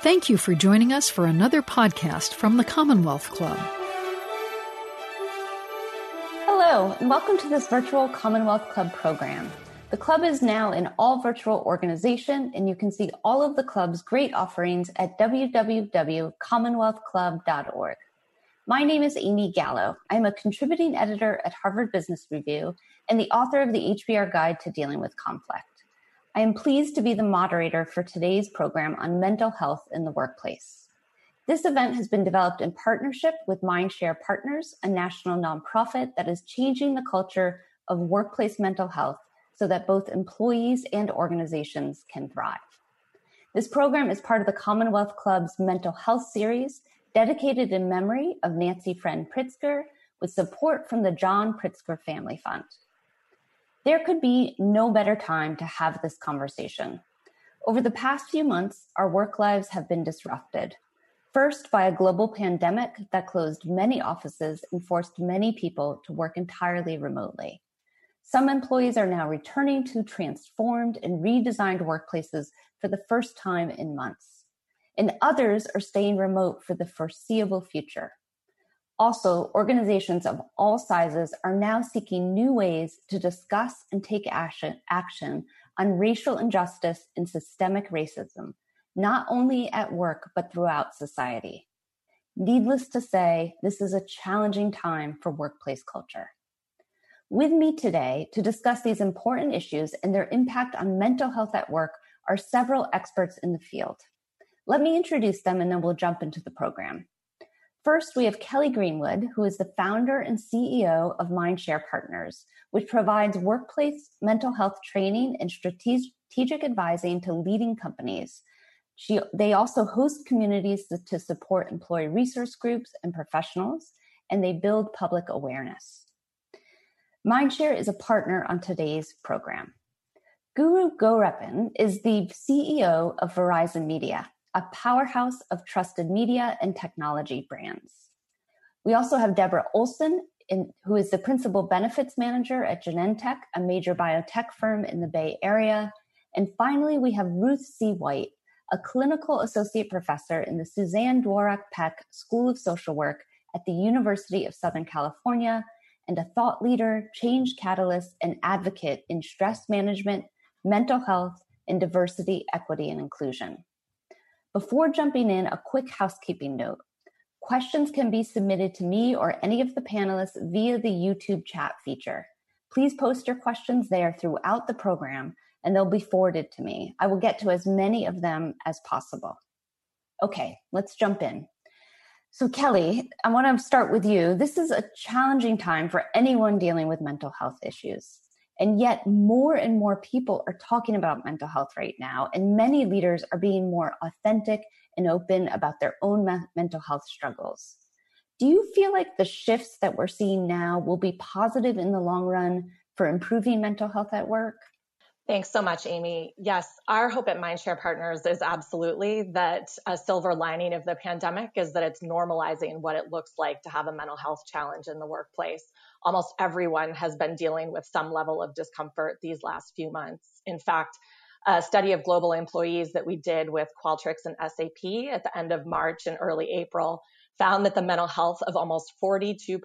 Thank you for joining us for another podcast from the Commonwealth Club. Hello, and welcome to this virtual Commonwealth Club program. The club is now an all virtual organization, and you can see all of the club's great offerings at www.commonwealthclub.org. My name is Amy Gallo. I'm a contributing editor at Harvard Business Review and the author of the HBR Guide to Dealing with Conflict. I am pleased to be the moderator for today's program on mental health in the workplace. This event has been developed in partnership with Mindshare Partners, a national nonprofit that is changing the culture of workplace mental health so that both employees and organizations can thrive. This program is part of the Commonwealth Club's mental health series dedicated in memory of Nancy Friend Pritzker with support from the John Pritzker Family Fund. There could be no better time to have this conversation. Over the past few months, our work lives have been disrupted. First, by a global pandemic that closed many offices and forced many people to work entirely remotely. Some employees are now returning to transformed and redesigned workplaces for the first time in months. And others are staying remote for the foreseeable future. Also, organizations of all sizes are now seeking new ways to discuss and take action, action on racial injustice and systemic racism, not only at work, but throughout society. Needless to say, this is a challenging time for workplace culture. With me today to discuss these important issues and their impact on mental health at work are several experts in the field. Let me introduce them and then we'll jump into the program. First, we have Kelly Greenwood, who is the founder and CEO of Mindshare Partners, which provides workplace mental health training and strategic advising to leading companies. She, they also host communities to, support employee resource groups and professionals, and they build public awareness. Mindshare is a partner on today's program. Guru Gowrappan is the CEO of Verizon Media, a powerhouse of trusted media and technology brands. We also have Deborah Olson, in, who is the principal benefits manager at Genentech, a major biotech firm in the Bay Area. And finally, we have Ruth C. White, a clinical associate professor in the Suzanne Dworak Peck School of Social Work at the University of Southern California and a thought leader, change catalyst, and advocate in stress management, mental health, and diversity, equity, and inclusion. Before jumping in, a quick housekeeping note. Questions can be submitted to me or any of the panelists via the YouTube chat feature. Please post your questions there throughout the program and they'll be forwarded to me. I will get to as many of them as possible. Okay, let's jump in. So, Kelly, I want to start with you. This is a challenging time for anyone dealing with mental health issues. And yet, more and more people are talking about mental health right now, and many leaders are being more authentic and open about their own me- mental health struggles. Do you feel like the shifts that we're seeing now will be positive in the long run for improving mental health at work? Thanks so much, Amy. Yes, our hope at Mindshare Partners is absolutely that a silver lining of the pandemic is that it's normalizing what it looks like to have a mental health challenge in the workplace. Almost everyone has been dealing with some level of discomfort these last few months. In fact, a study of global employees that we did with Qualtrics and SAP at the end of March and early April found that the mental health of almost 42%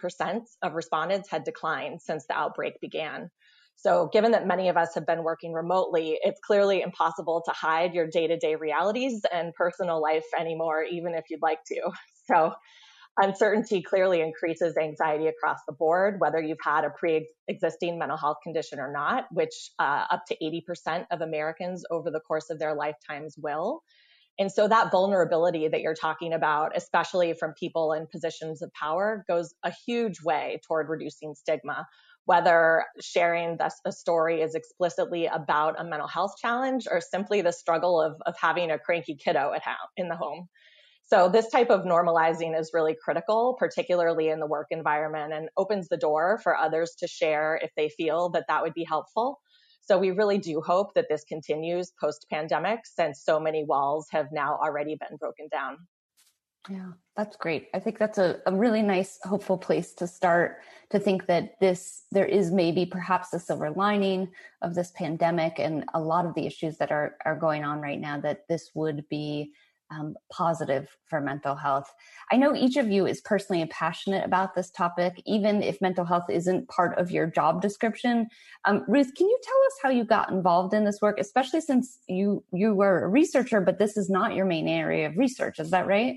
of respondents had declined since the outbreak began. So, given that many of us have been working remotely, it's clearly impossible to hide your day to day realities and personal life anymore, even if you'd like to. So, uncertainty clearly increases anxiety across the board, whether you've had a pre existing mental health condition or not, which uh, up to 80% of Americans over the course of their lifetimes will. And so that vulnerability that you're talking about, especially from people in positions of power, goes a huge way toward reducing stigma whether sharing this, a story is explicitly about a mental health challenge or simply the struggle of, of having a cranky kiddo at home, in the home. So this type of normalizing is really critical, particularly in the work environment and opens the door for others to share if they feel that that would be helpful. So we really do hope that this continues post pandemic since so many walls have now already been broken down. Yeah, that's great. I think that's a, a really nice, hopeful place to start to think that this, there is maybe perhaps a silver lining of this pandemic and a lot of the issues that are, are going on right now, that this would be um, positive for mental health. I know each of you is personally passionate about this topic, even if mental health isn't part of your job description. Um, Ruth, can you tell us how you got involved in this work, especially since you you were a researcher, but this is not your main area of research? Is that right?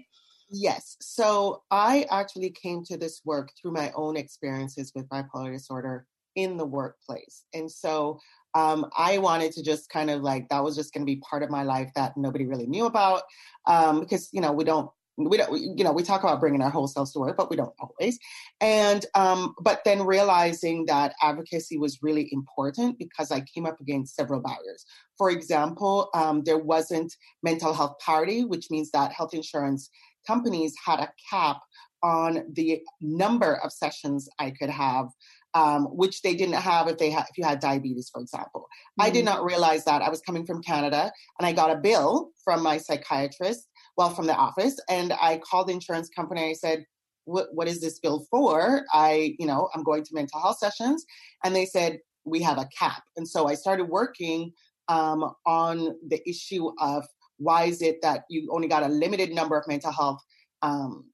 Yes. So I actually came to this work through my own experiences with bipolar disorder in the workplace. And so um, I wanted to just kind of like that was just going to be part of my life that nobody really knew about um, because you know we don't we don't you know we talk about bringing our whole selves to work but we don't always. And um, but then realizing that advocacy was really important because i came up against several barriers. For example um, there wasn't mental health parity which means that health insurance companies had a cap on the number of sessions i could have um, which they didn't have if they had if you had diabetes, for example. Mm-hmm. I did mm. not realize that. I was coming from Canada and I got a bill from my psychiatrist, well, from the office, and I called the insurance company. I said, what, what is this bill for? I, you know, I'm going to mental health sessions. And they said, we have a cap. And so I started working um, on the issue of why is it that you only got a limited number of mental health um,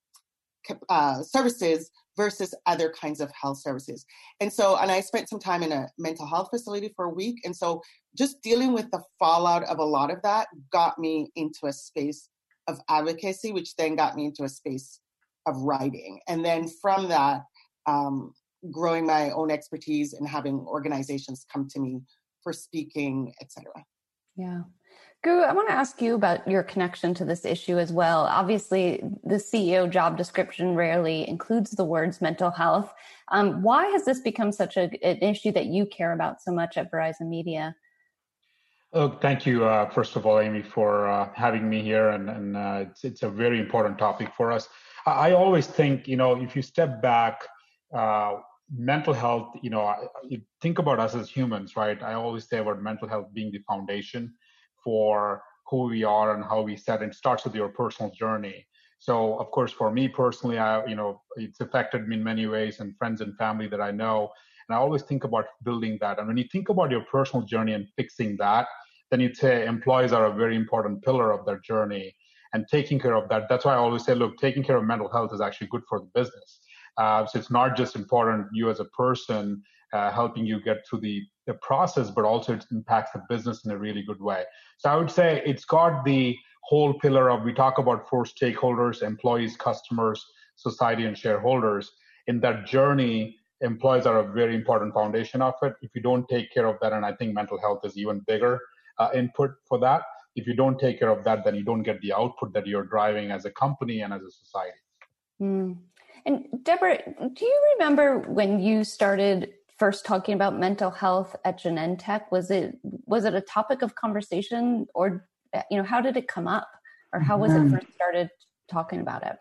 uh, services versus other kinds of health services. And so, and I spent some time in a mental health facility for a week. And so, just dealing with the fallout of a lot of that got me into a space of advocacy, which then got me into a space of writing. And then from that, um, growing my own expertise and having organizations come to me for speaking, etc. Yeah. Guru, I want to ask you about your connection to this issue as well. Obviously, the CEO job description rarely includes the words mental health. Um, why has this become such a, an issue that you care about so much at Verizon Media? Oh, thank you, uh, first of all, Amy, for uh, having me here. And, and uh, it's, it's a very important topic for us. I, I always think, you know, if you step back, uh, mental health, you know, you think about us as humans, right? I always say about mental health being the foundation for who we are and how we set it starts with your personal journey. So of course for me personally i you know it's affected me in many ways and friends and family that i know. And i always think about building that. And when you think about your personal journey and fixing that then you'd say employees are a very important pillar of their journey and taking care of that. That's why i always say look taking care of mental health is actually good for the business. Uh, so it's not just important you as a person uh, helping you get through the, the process, but also it impacts the business in a really good way. So I would say it's got the whole pillar of we talk about four stakeholders employees, customers, society, and shareholders. In that journey, employees are a very important foundation of it. If you don't take care of that, and I think mental health is even bigger uh, input for that, if you don't take care of that, then you don't get the output that you're driving as a company and as a society. Mm. And Deborah, do you remember when you started first talking about mental health at Genentech? Was it was it a topic of conversation, or you know, how did it come up, or how was mm-hmm. it first started talking about it?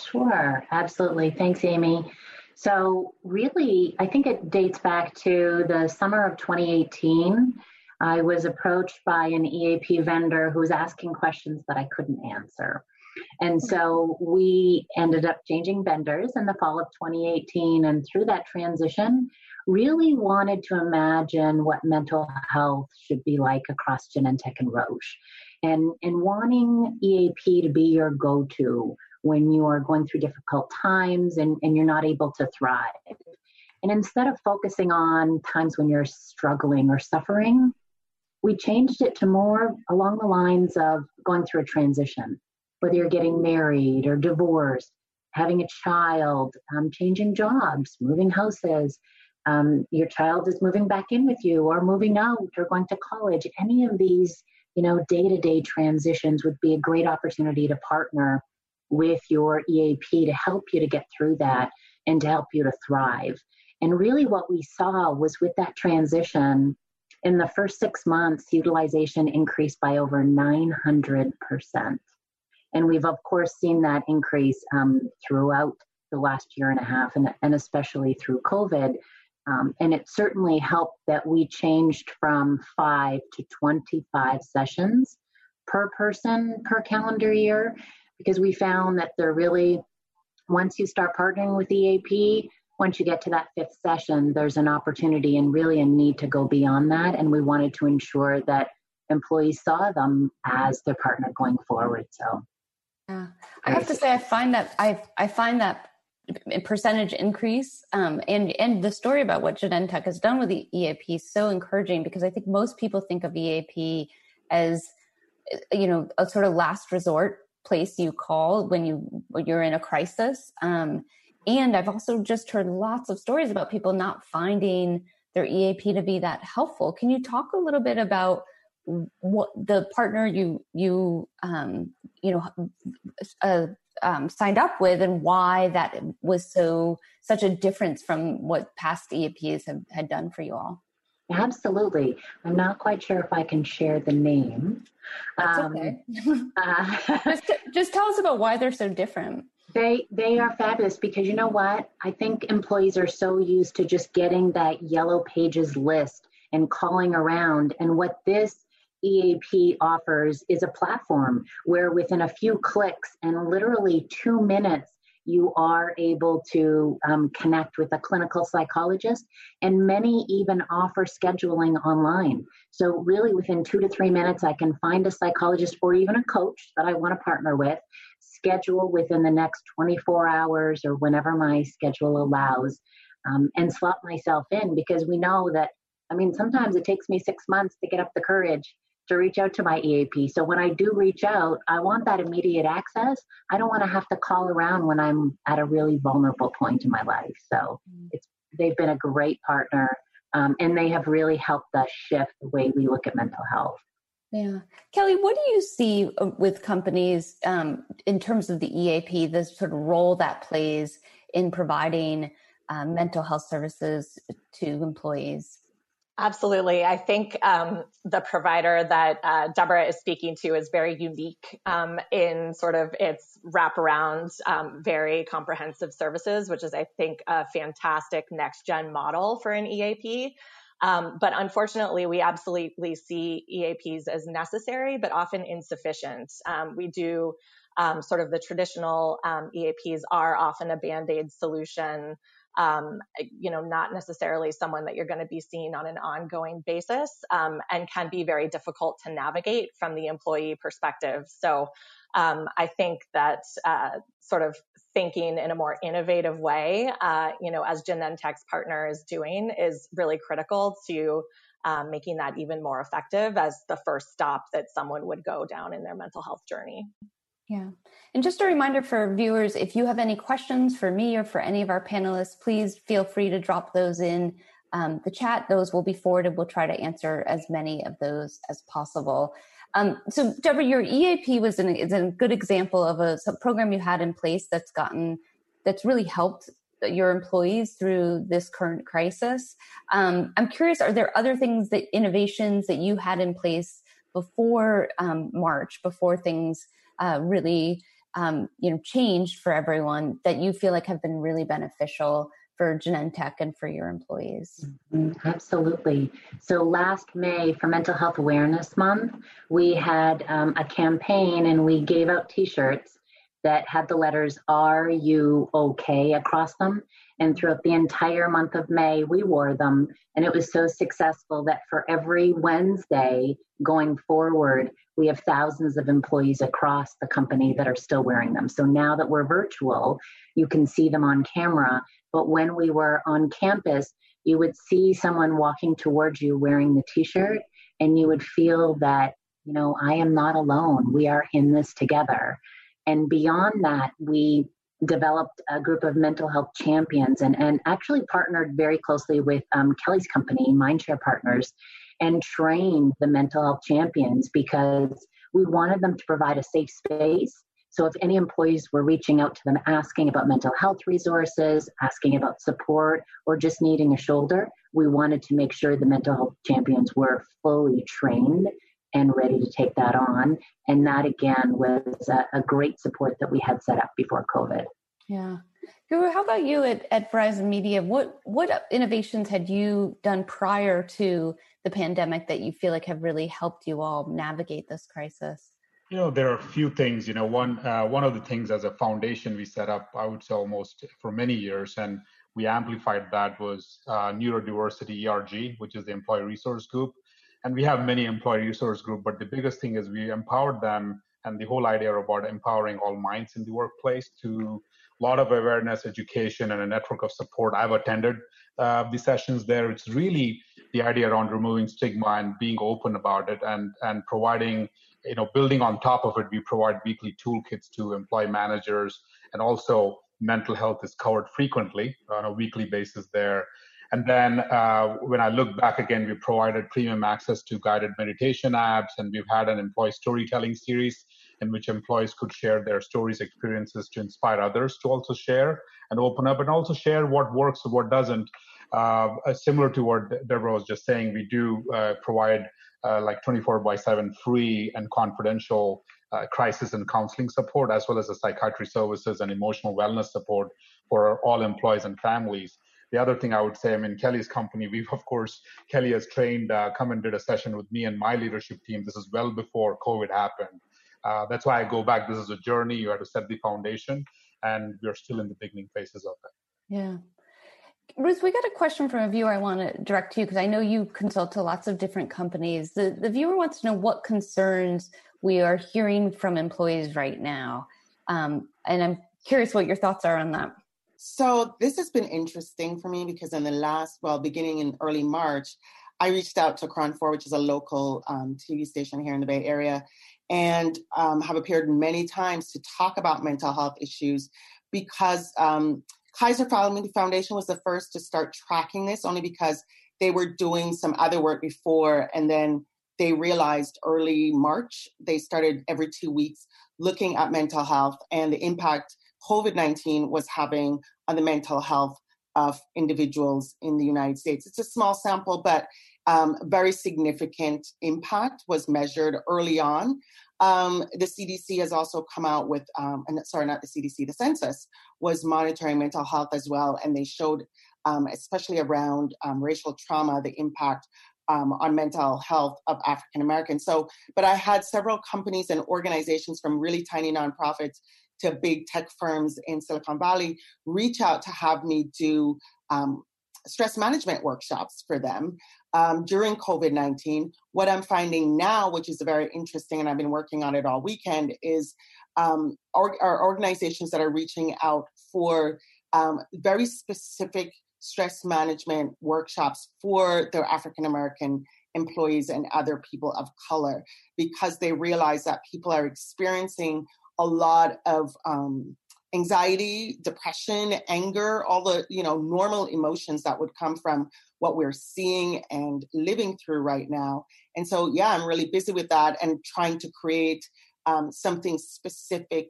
Sure, absolutely. Thanks, Amy. So, really, I think it dates back to the summer of 2018. I was approached by an EAP vendor who was asking questions that I couldn't answer. And so we ended up changing vendors in the fall of 2018. And through that transition, really wanted to imagine what mental health should be like across Genentech and Roche. And, and wanting EAP to be your go to when you are going through difficult times and, and you're not able to thrive. And instead of focusing on times when you're struggling or suffering, we changed it to more along the lines of going through a transition, whether you're getting married or divorced, having a child, um, changing jobs, moving houses, um, your child is moving back in with you or moving out or going to college. Any of these you know day-to-day transitions would be a great opportunity to partner with your eap to help you to get through that and to help you to thrive. And really what we saw was with that transition in the first six months utilization increased by over 900% and we've of course seen that increase um, throughout the last year and a half and, and especially through covid um, and it certainly helped that we changed from five to 25 sessions per person per calendar year because we found that they're really, once you start partnering with EAP, once you get to that fifth session, there's an opportunity and really a need to go beyond that. And we wanted to ensure that employees saw them as their partner going forward. So Yeah, I have to say, I find that I I find that percentage increase um, and and the story about what Genentech has done with the EAP is so encouraging because I think most people think of EAP as you know a sort of last resort place you call when you when you're in a crisis. Um, and I've also just heard lots of stories about people not finding their EAP to be that helpful. Can you talk a little bit about what the partner you you um, you know uh, um, signed up with and why that was so such a difference from what past EAPs have had done for you all? Absolutely. I'm not quite sure if I can share the name. That's um, okay. uh, just, just tell us about why they're so different. They they are fabulous because you know what? I think employees are so used to just getting that yellow pages list and calling around. And what this EAP offers is a platform where within a few clicks and literally two minutes, you are able to um, connect with a clinical psychologist, and many even offer scheduling online. So, really, within two to three minutes, I can find a psychologist or even a coach that I want to partner with, schedule within the next 24 hours or whenever my schedule allows, um, and slot myself in because we know that. I mean, sometimes it takes me six months to get up the courage to reach out to my EAP. So when I do reach out, I want that immediate access. I don't want to have to call around when I'm at a really vulnerable point in my life. So mm. it's they've been a great partner, um, and they have really helped us shift the way we look at mental health. Yeah, Kelly, what do you see uh, with companies um, in terms of the EAP, the sort of role that plays in providing um, mental health services to employees? Absolutely. I think um, the provider that uh, Deborah is speaking to is very unique um, in sort of its wraparound, um, very comprehensive services, which is, I think, a fantastic next gen model for an EAP. Um, but unfortunately, we absolutely see EAPs as necessary, but often insufficient. Um, we do um, sort of the traditional EAPs are often a band aid solution um, you know, not necessarily someone that you're going to be seeing on an ongoing basis um, and can be very difficult to navigate from the employee perspective. So um, I think that uh, sort of thinking in a more innovative way, uh, you know, as Genentech's partner is doing, is really critical to um, making that even more effective as the first stop that someone would go down in their mental health journey. Yeah. And just a reminder for viewers if you have any questions for me or for any of our panelists, please feel free to drop those in um, the chat. Those will be forwarded. We'll try to answer as many of those as possible. Um, so, Deborah, your EAP was an, is a good example of a, program you had in place that's gotten that's really helped your employees through this current crisis. Um, I'm curious, are there other things that innovations that you had in place before um, March, before things uh, really um, you know changed for everyone that you feel like have been really beneficial for Genentech and for your employees? Mm-hmm. Absolutely. So last May for Mental Health Awareness Month, we had um, a campaign and we gave out T-shirts that had the letters "Are you okay?" across them. And throughout the entire month of May, we wore them. And it was so successful that for every Wednesday going forward, we have thousands of employees across the company that are still wearing them. So now that we're virtual, you can see them on camera. But when we were on campus, you would see someone walking towards you wearing the t shirt, and you would feel that, you know, I am not alone. We are in this together. And beyond that, we developed a group of mental health champions and, and actually partnered very closely with um, Kelly's company, Mindshare Partners, and trained the mental health champions because we wanted them to provide a safe space. So if any employees were reaching out to them asking about mental health resources, asking about support, or just needing a shoulder, we wanted to make sure the mental health champions were fully trained and ready to take that on. And that again was a, a great support that we had set up before COVID. Yeah. Guru, how about you at, at Verizon Media? What what innovations had you done prior to the pandemic that you feel like have really helped you all navigate this crisis? You know, there are a few things. You know, one uh, one of the things as a foundation we set up, I would say almost for many years, and we amplified that was uh, neurodiversity ERG, which is the employee resource group and we have many employee resource group but the biggest thing is we empowered them and the whole idea about empowering all minds in the workplace to a lot of awareness, education, and a network of support. I've attended uh, the sessions there. It's really the idea around removing stigma and being open about it and, and providing, you know, building on top of it, we provide weekly toolkits to employee managers and also mental health is covered frequently on a weekly basis there. And then uh, when I look back again, we provided premium access to guided meditation apps, and we've had an employee storytelling series in which employees could share their stories, experiences to inspire others to also share and open up and also share what works and what doesn't. Uh, similar to what Deborah was just saying, we do uh, provide uh, like 24 by 7 free and confidential uh, crisis and counseling support, as well as the psychiatry services and emotional wellness support for all employees and families. The other thing I would say, I mean, Kelly's company, we've, of course, Kelly has trained, uh, come and did a session with me and my leadership team. This is well before COVID happened. Uh, that's why I go back. This is a journey. You have to set the foundation, and we're still in the beginning phases of it. Yeah. Ruth, we got a question from a viewer I want to direct to you because I know you consult to lots of different companies. The, the viewer wants to know what concerns we are hearing from employees right now. Um, and I'm curious what your thoughts are on that. So, this has been interesting for me because in the last, well, beginning in early March, I reached out to KRON 4, which is a local um, TV station here in the Bay Area, and um, have appeared many times to talk about mental health issues because um, Kaiser Family Foundation was the first to start tracking this, only because they were doing some other work before, and then they realized early March they started every two weeks looking at mental health and the impact COVID 19 was having on the mental health of individuals in the United States. It's a small sample, but um, very significant impact was measured early on. Um, the CDC has also come out with, um, and sorry, not the CDC, the census was monitoring mental health as well, and they showed, um, especially around um, racial trauma, the impact um, on mental health of African Americans. So, but I had several companies and organizations from really tiny nonprofits to big tech firms in Silicon Valley reach out to have me do um, stress management workshops for them um, during COVID 19. What I'm finding now, which is very interesting, and I've been working on it all weekend, is um, organizations that are reaching out for um, very specific stress management workshops for their African American employees and other people of color because they realize that people are experiencing a lot of um, anxiety, depression, anger, all the you know normal emotions that would come from what we're seeing and living through right now. And so, yeah, I'm really busy with that and trying to create um, something specific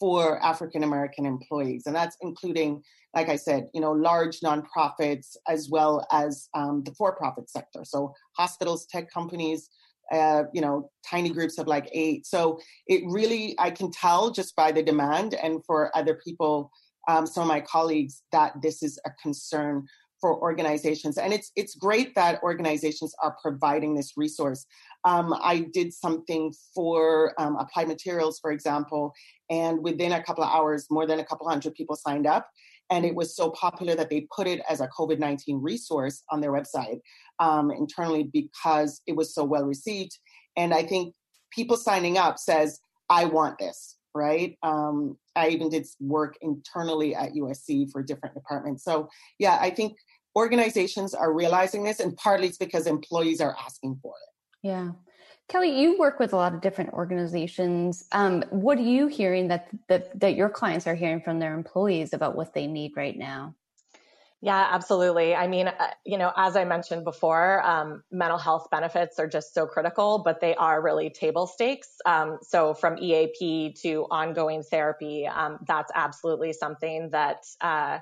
for African American employees, and that's including, like I said, you know, large nonprofits as well as um, the for-profit sector. So hospitals, tech companies, uh, you know, tiny groups of like eight. So it really, I can tell just by the demand, and for other people, um, some of my colleagues, that this is a concern for organizations. And it's it's great that organizations are providing this resource. Um, i did something for um, applied materials for example and within a couple of hours more than a couple hundred people signed up and it was so popular that they put it as a covid-19 resource on their website um, internally because it was so well received and i think people signing up says i want this right? Um, I even did work internally at USC for different departments. So, yeah, I think organizations are realizing this, and partly it's because employees are asking for it. Yeah. Kelly, you work with a lot of different organizations. Um, what are you hearing that, that that your clients are hearing from their employees about what they need right now? Yeah, absolutely. I mean, uh, you know, as I mentioned before, um, mental health benefits are just so critical, but they are really table stakes. Um, so, from EAP to ongoing therapy, um, that's absolutely something that uh,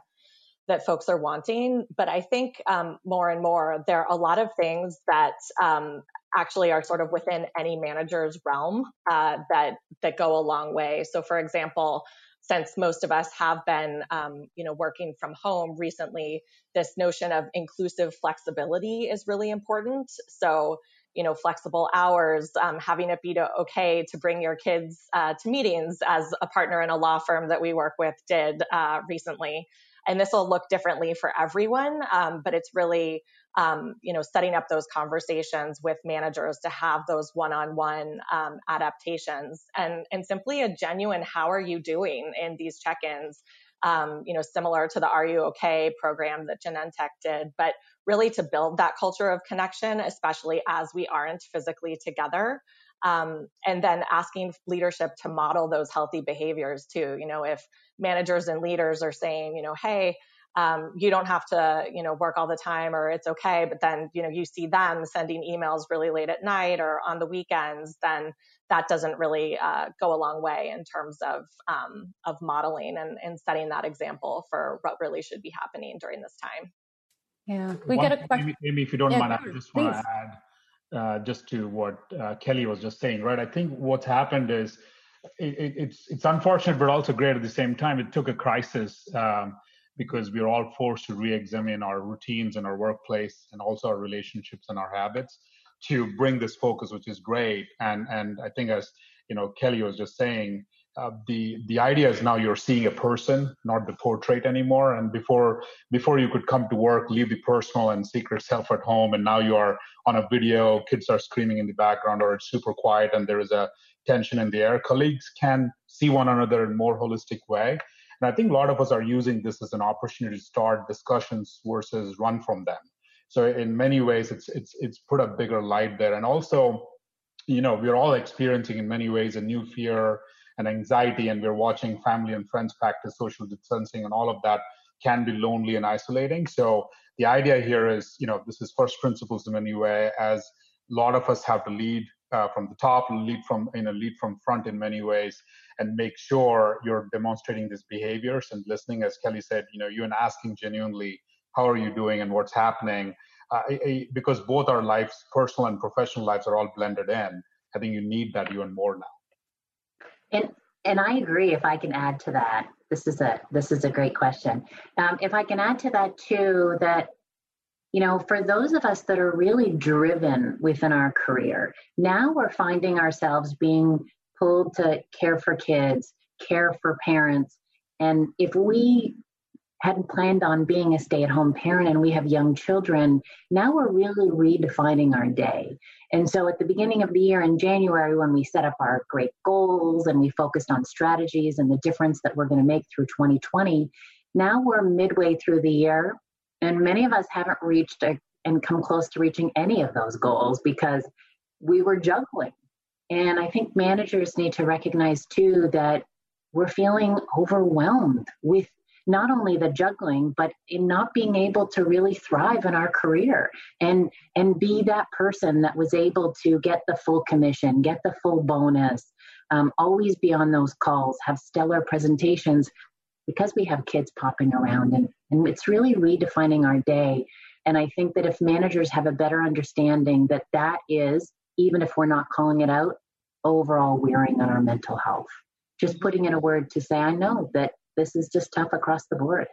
that folks are wanting. But I think um, more and more there are a lot of things that um, actually are sort of within any manager's realm uh, that that go a long way. So, for example, since most of us have been, um, you know, working from home recently, this notion of inclusive flexibility is really important. So, you know, flexible hours, um, having it be to, okay to bring your kids uh, to meetings, as a partner in a law firm that we work with did uh, recently. And this will look differently for everyone, um, but it's really um, you know, setting up those conversations with managers to have those one-on-one um, adaptations and, and simply a genuine, how are you doing in these check-ins? Um, you know, similar to the Are You Okay program that Genentech did, but really to build that culture of connection, especially as we aren't physically together. Um, and then asking leadership to model those healthy behaviors too. You know, if managers and leaders are saying, you know, hey, um, you don't have to, you know, work all the time or it's okay. But then, you know, you see them sending emails really late at night or on the weekends, then that doesn't really uh, go a long way in terms of um, of modeling and, and setting that example for what really should be happening during this time. Yeah, we One, get a question. Maybe, maybe if you don't yeah, mind, I just want to add uh, just to what uh, Kelly was just saying, right? I think what's happened is it, it's it's unfortunate, but also great at the same time. It took a crisis um, because we are all forced to re-examine our routines and our workplace and also our relationships and our habits to bring this focus, which is great. And and I think as you know, Kelly was just saying, uh, the the idea is now you're seeing a person, not the portrait anymore. And before before you could come to work, leave the personal and secret self at home, and now you are on a video. Kids are screaming in the background, or it's super quiet, and there is a tension in the air. Colleagues can see one another in more holistic way. And I think a lot of us are using this as an opportunity to start discussions versus run from them. So in many ways, it's it's it's put a bigger light there. And also, you know, we're all experiencing in many ways a new fear and anxiety, and we're watching family and friends practice social distancing, and all of that can be lonely and isolating. So the idea here is, you know, this is first principles in many way, as a lot of us have to lead uh, from the top, lead from you know lead from front in many ways, and make sure you're demonstrating these behaviors and listening, as Kelly said, you know, you and asking genuinely, how are you doing and what's happening, uh, because both our lives, personal and professional lives, are all blended in. I think you need that even more now. And and I agree. If I can add to that, this is a this is a great question. Um, if I can add to that too, that you know, for those of us that are really driven within our career, now we're finding ourselves being pulled to care for kids, care for parents. And if we hadn't planned on being a stay at home parent and we have young children, now we're really redefining our day. And so at the beginning of the year in January, when we set up our great goals and we focused on strategies and the difference that we're going to make through 2020, now we're midway through the year and many of us haven't reached a, and come close to reaching any of those goals because we were juggling. And I think managers need to recognize too that we're feeling overwhelmed with not only the juggling but in not being able to really thrive in our career and and be that person that was able to get the full commission get the full bonus um, always be on those calls have stellar presentations because we have kids popping around and, and it's really redefining our day. And i think that if managers have a better understanding that that is even if we're not calling it out overall wearing on our mental health. Just putting in a word to say i know that this is just tough across the board.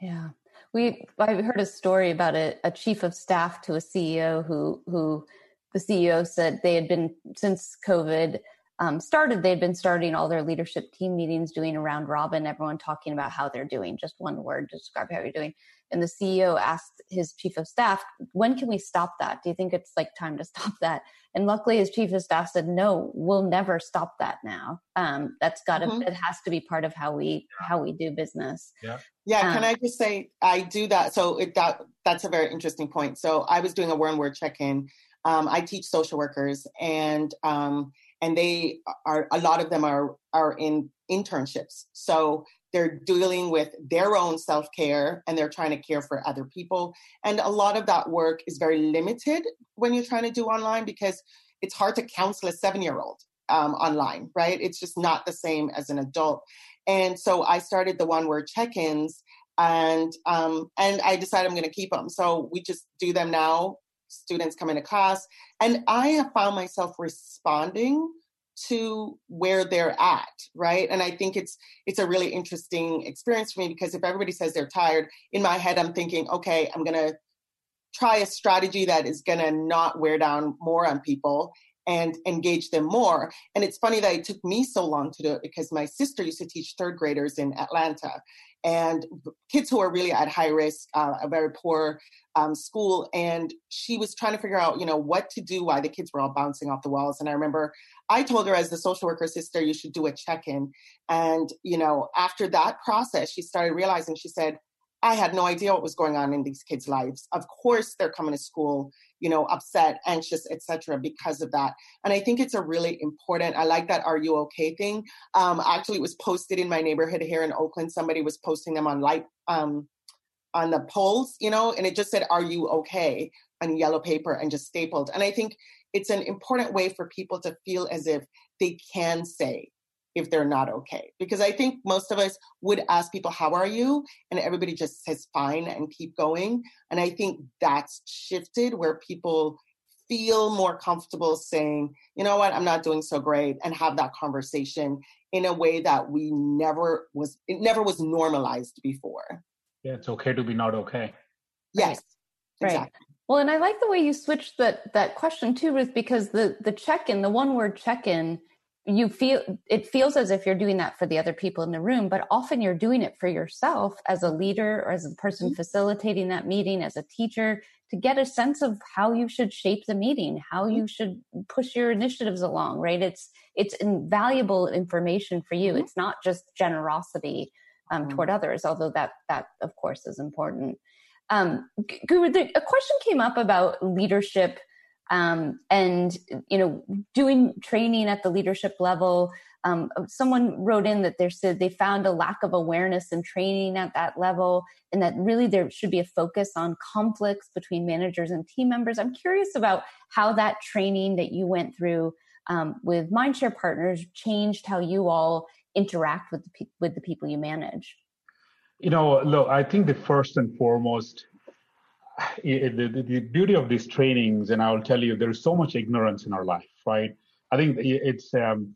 Yeah. We i heard a story about a, a chief of staff to a ceo who who the ceo said they had been since covid um, started, they'd been starting all their leadership team meetings, doing a round robin, everyone talking about how they're doing, just one word to describe how you're doing. And the CEO asked his chief of staff, when can we stop that? Do you think it's like time to stop that? And luckily his chief of staff said, no, we'll never stop that now. Um, that's gotta, mm-hmm. it has to be part of how we, how we do business. Yeah. Yeah. Um, can I just say, I do that. So it, that, that's a very interesting point. So I was doing a one word check-in. Um, I teach social workers and, um, and they are a lot of them are are in internships. So they're dealing with their own self-care and they're trying to care for other people. And a lot of that work is very limited when you're trying to do online because it's hard to counsel a seven year old um, online right? It's just not the same as an adult. And so i started the one word check-ins and um, and i decided i'm going to keep them so we just do them now students come into class and i have found myself responding to where they're at right? And i think it's it's a really interesting experience for me because if everybody says they're tired in my head i'm thinking okay i'm going to try a strategy that is going to not wear down more on people and engage them more. And it's funny that it took me so long to do it because my sister used to teach third graders in Atlanta and kids who are really at high risk, uh, a very poor um, school. And she was trying to figure out, you know, what to do while the kids were all bouncing off the walls. And I remember I told her as the social worker sister, you should do a check in. And, you know, after that process, she started realizing, she said, I had no idea what was going on in these kids' lives. Of course, they're coming to school, you know, upset, anxious, etc., because of that. And I think it's a really important. I like that "Are you okay?" thing. Um, actually, it was posted in my neighborhood here in Oakland. Somebody was posting them on light um, on the poles, you know, and it just said "Are you okay?" on yellow paper and just stapled. And I think it's an important way for people to feel as if they can say if they're not okay. Because I think most of us would ask people, How are you? And everybody just says fine and keep going. And I think that's shifted where people feel more comfortable saying, you know what, I'm not doing so great, and have that conversation in a way that we never was it never was normalized before. Yeah, it's okay to be not okay. Yes. Right. Exactly. Well, and I like the way you switched that that question too, Ruth, because the the check-in, the one word check-in you feel it feels as if you're doing that for the other people in the room but often you're doing it for yourself as a leader or as a person mm-hmm. facilitating that meeting as a teacher to get a sense of how you should shape the meeting how mm-hmm. you should push your initiatives along right it's it's invaluable information for you mm-hmm. it's not just generosity um, toward others although that that of course is important um, Guru, a question came up about leadership um, and you know doing training at the leadership level um, someone wrote in that they said they found a lack of awareness and training at that level and that really there should be a focus on conflicts between managers and team members. I'm curious about how that training that you went through um, with mindshare partners changed how you all interact with the, pe- with the people you manage. You know look i think the first and foremost the, the, beauty of these trainings, and I'll tell you, there's so much ignorance in our life, right? I think it's um,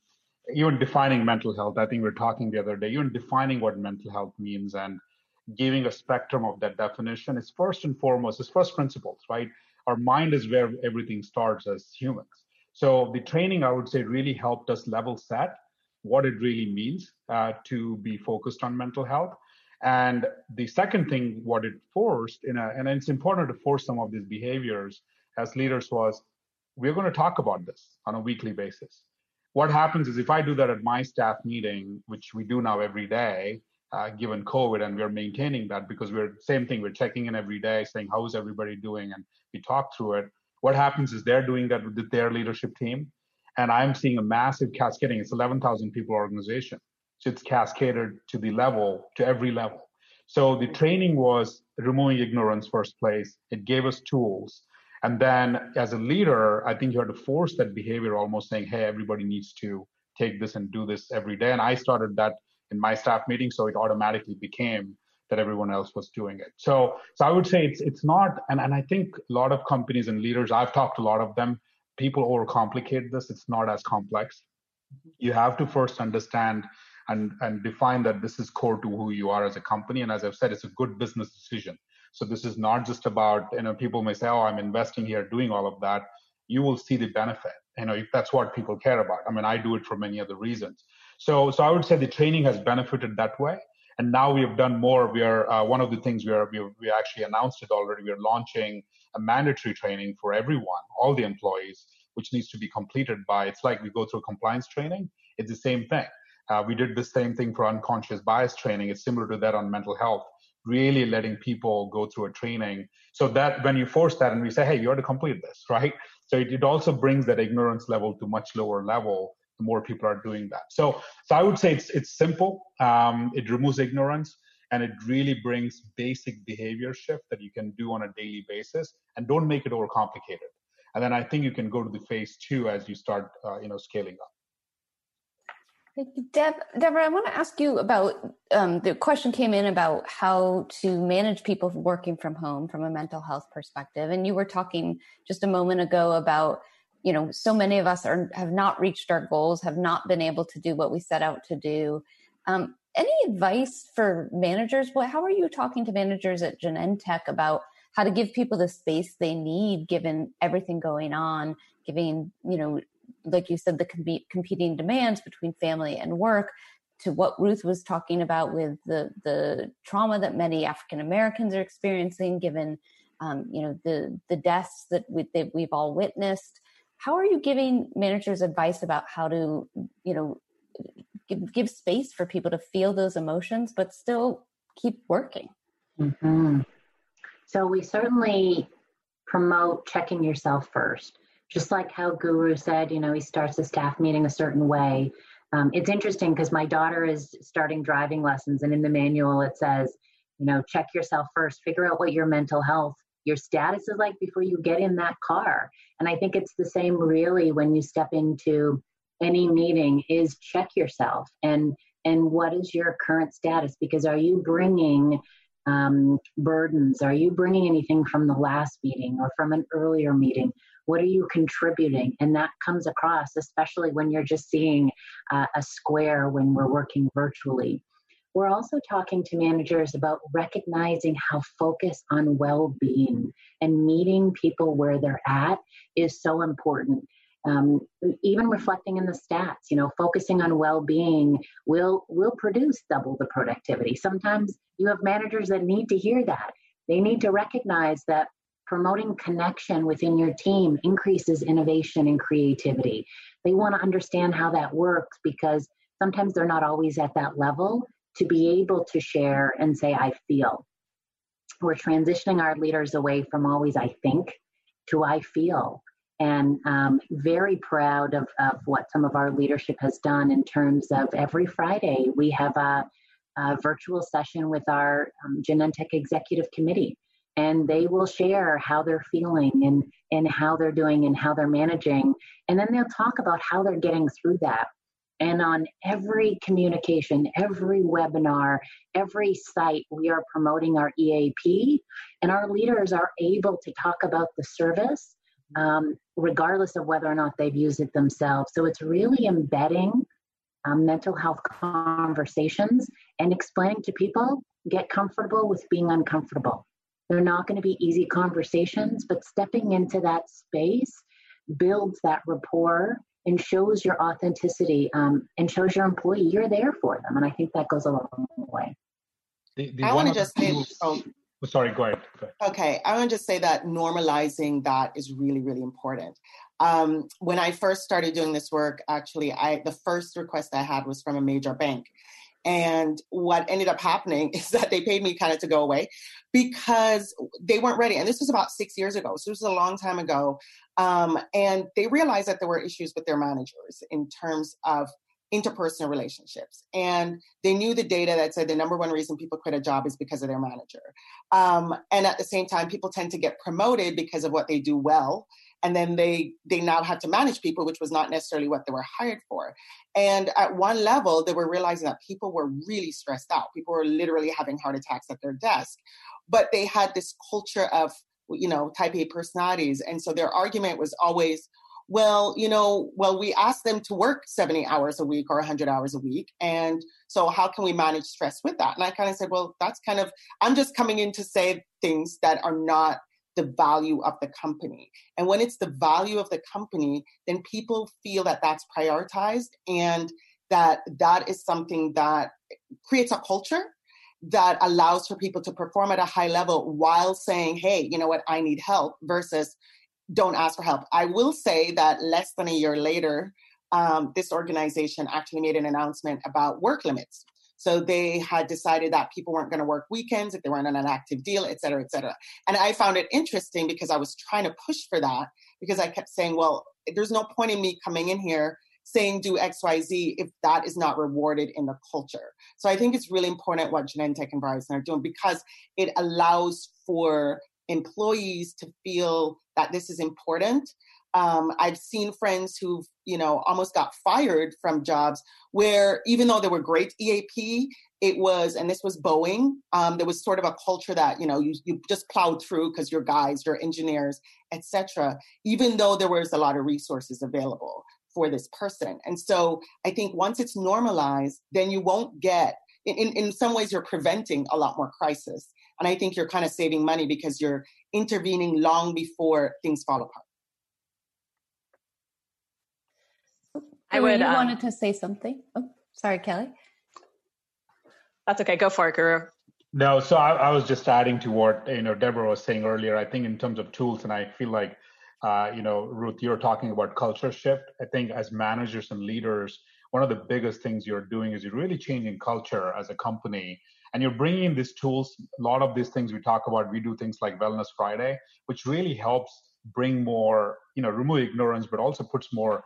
even defining mental health. I think we are talking the other day, even defining what mental health means and giving a spectrum of that definition is first and foremost, is first principles, right? Our mind is where everything starts as humans. So the training, I would say, really helped us level set what it really means uh, to be focused on mental health and the second thing, what it forced, in a, and it's important to force some of these behaviors as leaders was, we're going to talk about this on a weekly basis. What happens is if I do that at my staff meeting, which we do now every day, uh, given COVID, and we're maintaining that because we're same thing. We're checking in every day, saying how's everybody doing, and we talk through it. What happens is they're doing that with their leadership team, and I'm seeing a massive cascading. It's 11,000 people organization so it's cascaded to the level, to every level. So the training was removing ignorance first place. It gave us tools. And then as a leader, I think you had to force that behavior almost saying, hey, everybody needs to take this and do this every day. And I started that in my staff meeting, so it automatically became that everyone else was doing it. So so I would say it's it's not and, and I think a lot of companies and leaders, I've talked to a lot of them, people overcomplicate this. It's not as complex. Mm-hmm. You have to first understand and and define that this is core to who you are as a company. And as i've said it's a good business decision. So this is not just about you know people may say oh i'm investing here doing all of that. You will see the benefit you know if that's what people care about. I mean i do it for many other reasons. So so i would say the training has benefited that way. And now we have done more. We are uh, one of the things we are we, we actually announced it already. We are launching a mandatory training for everyone all the employees which needs to be completed by it's like we go through compliance training. It's the same thing uh, we did the same thing for unconscious bias training. It's similar to that on mental health, really letting people go through a training so that when you force that and we say, hey, you have to complete this, right? So it, it also brings that ignorance level to much lower level the more people are doing that. So, so I would say it's, it's simple. Um, it removes ignorance and it really brings basic behavior shift that you can do on a daily basis and don't make it overcomplicated. And then I think you can go to the phase two as you start, uh, you know, scaling up. Deb, Deborah, I want to ask you about um, the question came in about how to manage people working from home from a mental health perspective, and you were talking just a moment ago about you know so many of us are have not reached our goals, have not been able to do what we set out to do. Um, any advice for managers? What, how are you talking to managers at Genentech about how to give people the space they need given everything going on, giving you know like you said, the com- competing demands between family and work, to what Ruth was talking about with the the trauma that many African Americans are experiencing, given um, you know the the deaths that, we, that we've all witnessed. How are you giving managers advice about how to you know give, give space for people to feel those emotions, but still keep working? Mm-hmm. So we certainly promote checking yourself first. Just like how Guru said, you know, he starts a staff meeting a certain way. Um, it's interesting because my daughter is starting driving lessons, and in the manual it says, you know, check yourself first, figure out what your mental health, your status is like before you get in that car. And I think it's the same really when you step into any meeting is check yourself and and what is your current status because are you bringing um, burdens? Are you bringing anything from the last meeting or from an earlier meeting? What are you contributing? And that comes across, especially when you're just seeing uh, a square when we're working virtually. We're also talking to managers about recognizing how focus on well being and meeting people where they're at is so important um, even reflecting in the stats you know focusing on well-being will will produce double the productivity sometimes you have managers that need to hear that they need to recognize that promoting connection within your team increases innovation and creativity. They want to understand how that works because sometimes they're not always at that level to be able to share and say i feel. We're transitioning our leaders away from always i think to i feel. And um, very proud of, of what some of our leadership has done in terms of every Friday we have a, a virtual session with our um, Genentech Executive Committee, and they will share how they're feeling and and how they're doing and how they're managing, and then they'll talk about how they're getting through that. And on every communication, every webinar, every site, we are promoting our EAP, and our leaders are able to talk about the service um, regardless of whether or not they've used it themselves. So it's really embedding um, mental health conversations and explaining to people get comfortable with being uncomfortable. They're not going to be easy conversations, but stepping into that space builds that rapport and shows your authenticity um, and shows your employee you're there for them. And I think that goes a long way. The, the I want to just say, oh, sorry, go ahead. go ahead. Okay, I want to just say that normalizing that is really, really important. Um, when I first started doing this work, actually, I the first request I had was from a major bank. And what ended up happening is that they paid me kind of to go away because they weren't ready. And this was about six years ago. So this was a long time ago. Um, and they realized that there were issues with their managers in terms of interpersonal relationships. And they knew the data that said the number one reason people quit a job is because of their manager. Um, and at the same time, people tend to get promoted because of what they do well. And then they they now had to manage people, which was not necessarily what they were hired for. And at one level, they were realizing that people were really stressed out. People were literally having heart attacks at their desk. But they had this culture of, you know, type A personalities. And so their argument was always, well, you know, well, we ask them to work 70 hours a week or 100 hours a week. And so, how can we manage stress with that? And I kind of said, well, that's kind of, I'm just coming in to say things that are not the value of the company. And when it's the value of the company, then people feel that that's prioritized and that that is something that creates a culture that allows for people to perform at a high level while saying, hey, you know what, I need help versus don't ask for help. I will say that less than a year later, um, this organization actually made an announcement about work limits. So they had decided that people weren't going to work weekends if they weren't on an active deal, et cetera, et cetera. And I found it interesting because I was trying to push for that because I kept saying, well, there's no point in me coming in here saying do XYZ if that is not rewarded in the culture. So I think it's really important what Genentech and Verizon are doing because it allows for employees to feel that this is important. Um, I've seen friends who've, you know, almost got fired from jobs where even though they were great EAP, it was, and this was Boeing, um, there was sort of a culture that, you know, you, you just plowed through because you're guys, you're engineers, etc. even though there was a lot of resources available for this person. And so I think once it's normalized, then you won't get, in, in, in some ways, you're preventing a lot more crisis and I think you're kind of saving money because you're intervening long before things fall apart. I would. You um, wanted to say something. Oh, sorry, Kelly. That's okay. Go for it, Guru. No, so I, I, was just adding to what you know Deborah was saying earlier. I think in terms of tools, and I feel like uh, you know Ruth, you're talking about culture shift. I think as managers and leaders, one of the biggest things you're doing is you're really changing culture as a company, and you're bringing in these tools. A lot of these things we talk about, we do things like Wellness Friday, which really helps bring more, you know, remove ignorance, but also puts more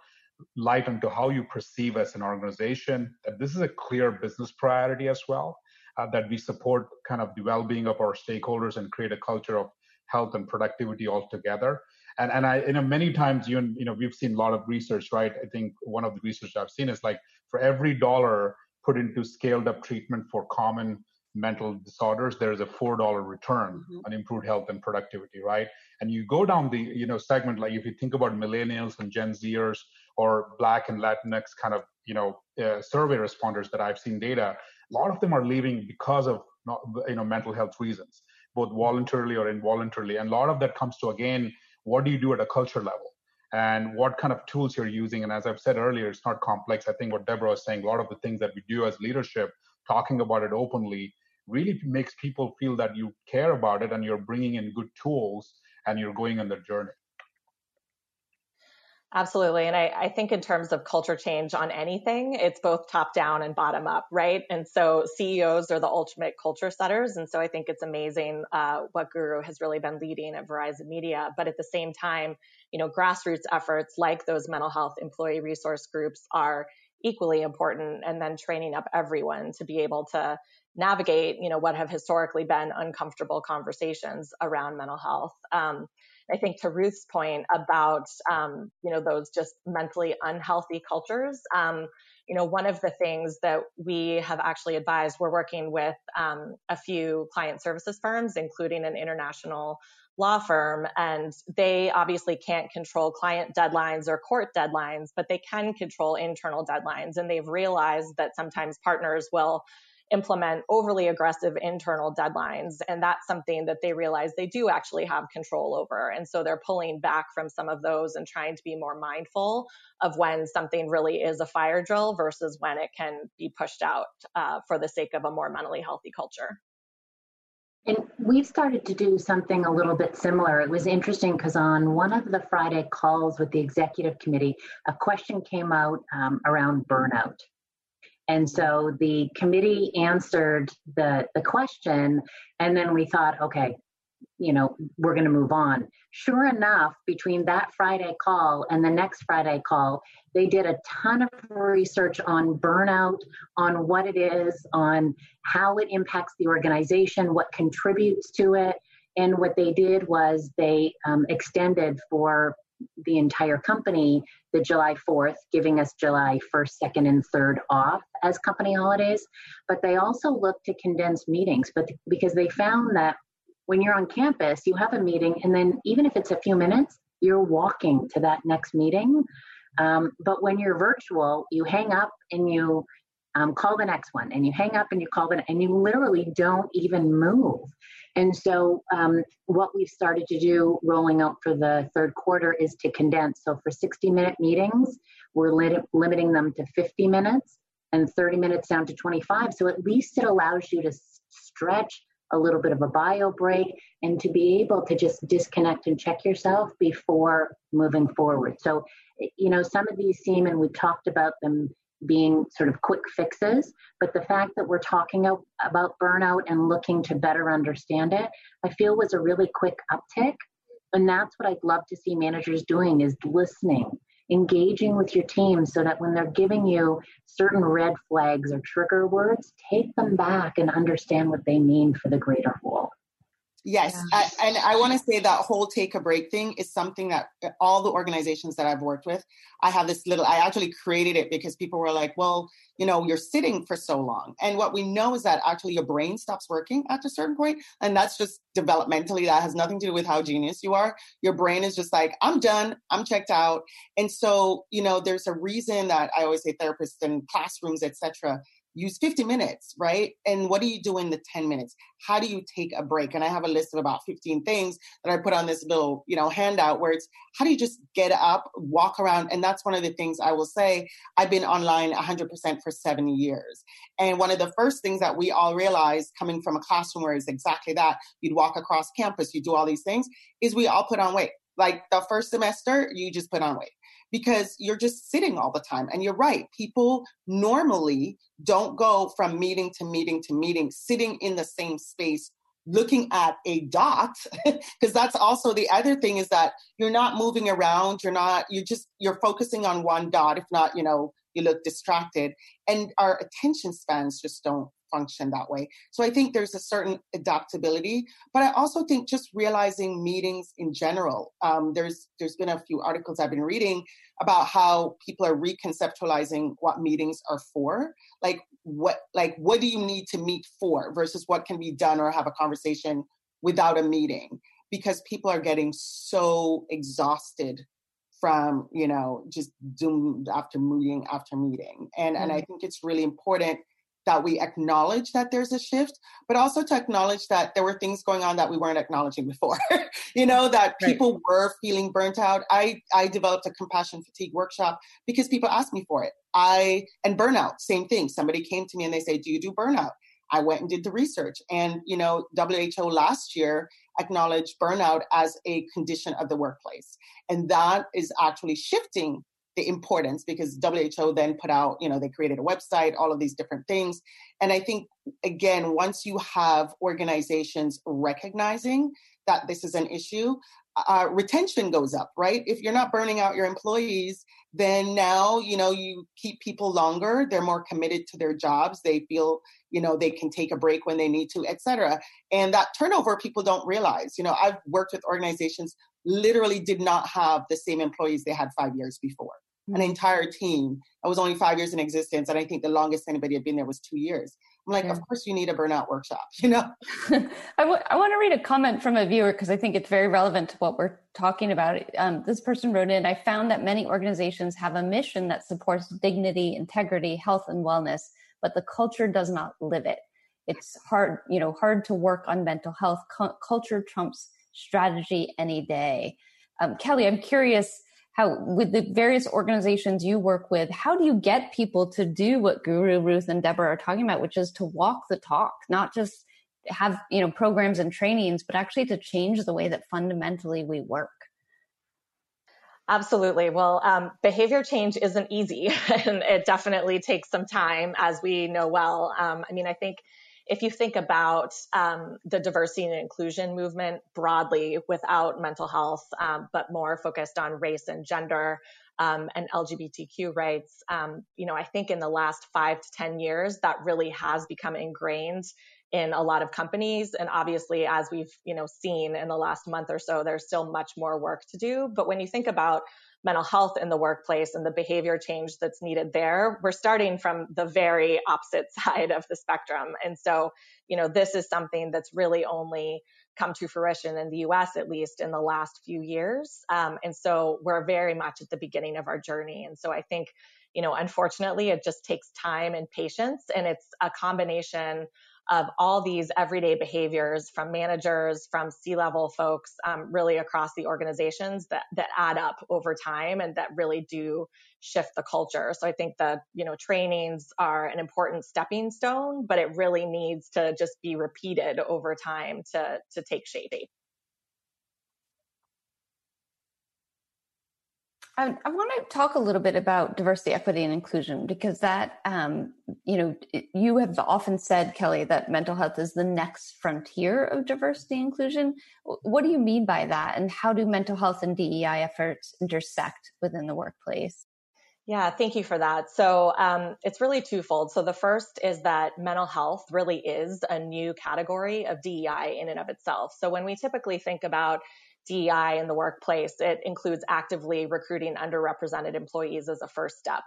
light into how you perceive as an organization that this is a clear business priority as well uh, that we support kind of the well-being of our stakeholders and create a culture of health and productivity altogether and and i you know many times you you know we've seen a lot of research right? I think one of the research i've seen is like for every dollar put into scaled up treatment for common mental disorders there's a four dollar return mm-hmm. on improved health and productivity right? And you go down the you know segment like if you think about millennials and gen zers or black and latinx kind of you know uh, survey responders that i've seen data a lot of them are leaving because of not, you know mental health reasons both voluntarily or involuntarily. And a lot of that comes to again what do you do at a culture level? And what kind of tools you're using? And as i've said earlier it's not complex. I think what deborah was saying a lot of the things that we do as leadership talking about it openly really makes people feel that you care about it and you're bringing in good tools and you're going on the journey Absolutely. And I, I, think in terms of culture change on anything, it's both top down and bottom up, right? And so CEOs are the ultimate culture setters. And so I think it's amazing uh, what Guru has really been leading at Verizon Media. But at the same time, you know, grassroots efforts like those mental health employee resource groups are equally important. And then training up everyone to be able to navigate, you know, what have historically been uncomfortable conversations around mental health. Um, I think to Ruth's point about, um, you know, those just mentally unhealthy cultures, um, you know, one of the things that we have actually advised, we're working with um, a few client services firms, including an international law firm, and they obviously can't control client deadlines or court deadlines, but they can control internal deadlines. And they've realized that sometimes partners will implement overly aggressive internal deadlines. And that's something that they realize they do actually have control over. And so they're pulling back from some of those and trying to be more mindful of when something really is a fire drill versus when it can be pushed out uh, for the sake of a more mentally healthy culture. And we've started to do something a little bit similar. It was interesting because on one of the Friday calls with the executive committee, a question came out um, around burnout. And so the committee answered the, the question, and then we thought, okay, you know, we're going to move on. Sure enough, between that Friday call and the next Friday call, they did a ton of research on burnout, on what it is, on how it impacts the organization, what contributes to it. And what they did was they um, extended for the entire company the July 4th, giving us July 1st, 2nd, and 3rd off as company holidays. But they also looked to condense meetings, but because they found that when you're on campus, you have a meeting, and then even if it's a few minutes, you're walking to that next meeting. Um, but when you're virtual, you hang up and you um, call the next one, and you hang up and you call the, and you literally don't even move. And so, um, what we've started to do rolling out for the third quarter is to condense. So, for 60 minute meetings, we're limiting them to 50 minutes and 30 minutes down to 25. So, at least it allows you to stretch a little bit of a bio break and to be able to just disconnect and check yourself before moving forward. So, you know, some of these seem, and we talked about them being sort of quick fixes, but the fact that we're talking about burnout and looking to better understand it, I feel was a really quick uptick. And that's what I'd love to see managers doing is listening, engaging with your team so that when they're giving you certain red flags or trigger words, take them back and understand what they mean for the greater whole. Yes, I, and I want to say that whole take a break thing is something that uh, all the organizations that I've worked with, I have this little. I actually created it because people were like, "Well, you know, you're sitting for so long," and what we know is that actually your brain stops working at a certain point, and that's just developmentally. That has nothing to do with how genius you are. Your brain is just like, "I'm done. I'm checked out," and so you know, there's a reason that I always say therapists and classrooms, etc use 50 minutes, right? And what do you do in the 10 minutes? How do you take a break? And I have a list of about 15 things that I put on this little, you know, handout where it's how do you just get up, walk around? And that's one of the things I will say. I've been online 100% for seven years. And one of the first things that we all realized coming from a classroom where it's exactly that, you'd walk across campus, you do all these things, is we all put on weight. Like the first semester, you just put on weight because you're just sitting all the time. And you're right, people normally don't go from meeting to meeting to meeting, sitting in the same space looking at a dot because that's also the other thing is that you're not moving around you're not you're just you're focusing on one dot if not you know you look distracted and our attention spans just don't function that way. So I think there's a certain adaptability, but I also think just realizing meetings in general. Um, there's there's been a few articles I've been reading about how people are reconceptualizing what meetings are for. Like what like what do you need to meet for versus what can be done or have a conversation without a meeting because people are getting so exhausted from you know just Zoom after meeting after meeting and mm-hmm. and i mm-hmm. think it's really important that we acknowledge that there's a shift, but also to acknowledge that there were things going on that we weren't acknowledging before. you know, that people right. were feeling burnt out. I, I developed a compassion fatigue workshop because people asked me for it. I, and burnout, same thing. Somebody came to me and they say, Do you do burnout? I went and did the research. And, you know, WHO last year acknowledged burnout as a condition of the workplace. And that is actually shifting the importance because WHO then put out, you know, they created a website, all of these different things. And I think, again, once you have organizations recognizing that this is an issue, uh, retention goes up, right? If you're not burning out your employees, then now, you know, you keep people longer. They're more committed to their jobs. They feel, you know, they can take a break when they need to, et cetera. And that turnover people don't realize. You know, I've worked with organizations literally did not have the same employees they had five years before. An entire team. I was only five years in existence, and I think the longest anybody had been there was two years. I'm like, yeah. of course you need a burnout workshop, you know? I, w- I want to read a comment from a viewer because I think it's very relevant to what we're talking about. Um, this person wrote in I found that many organizations have a mission that supports dignity, integrity, health, and wellness, but the culture does not live it. It's hard, you know, hard to work on mental health. C- culture trumps strategy any day. Um, Kelly, I'm curious how, with the various organizations you work with, how do you get people to do what Guru, Ruth, and Deborah are talking about, which is to walk the talk, not just have you know programs and trainings, but actually to change the way that fundamentally we work? Absolutely. Well, um, behavior change isn't easy, and it definitely takes some time, as we know well. Um, I mean, I think if you think about um, the diversity and inclusion movement broadly without mental health, um, but more focused on race and gender um, and LGBTQ rights, um, you know, I think in the last five to 10 years, that really has become ingrained in a lot of companies. And obviously, as we've, you know, seen in the last month or so, there's still much more work to do. But when you think about mental health in the workplace and the behavior change that's needed there, we're starting from the very opposite side of the spectrum. And so, you know, this is something that's really only come to fruition in the US, at least in the last few years. Um, and so we're very much at the beginning of our journey. And so I think, you know, unfortunately, it just takes time and patience. And it's a combination of all these everyday behaviors from managers, from C-level folks, um, really across the organizations that that add up over time and that really do shift the culture. So I think the you know trainings are an important stepping stone, but it really needs to just be repeated over time to to take shape. I, I want to talk a little bit about diversity, equity, and inclusion because that, um, you know, you have often said, Kelly, that mental health is the next frontier of diversity inclusion. What do you mean by that, and how do mental health and DEI efforts intersect within the workplace? Yeah, thank you for that. So um, it's really twofold. So the first is that mental health really is a new category of DEI in and of itself. So when we typically think about DEI in the workplace, it includes actively recruiting underrepresented employees as a first step.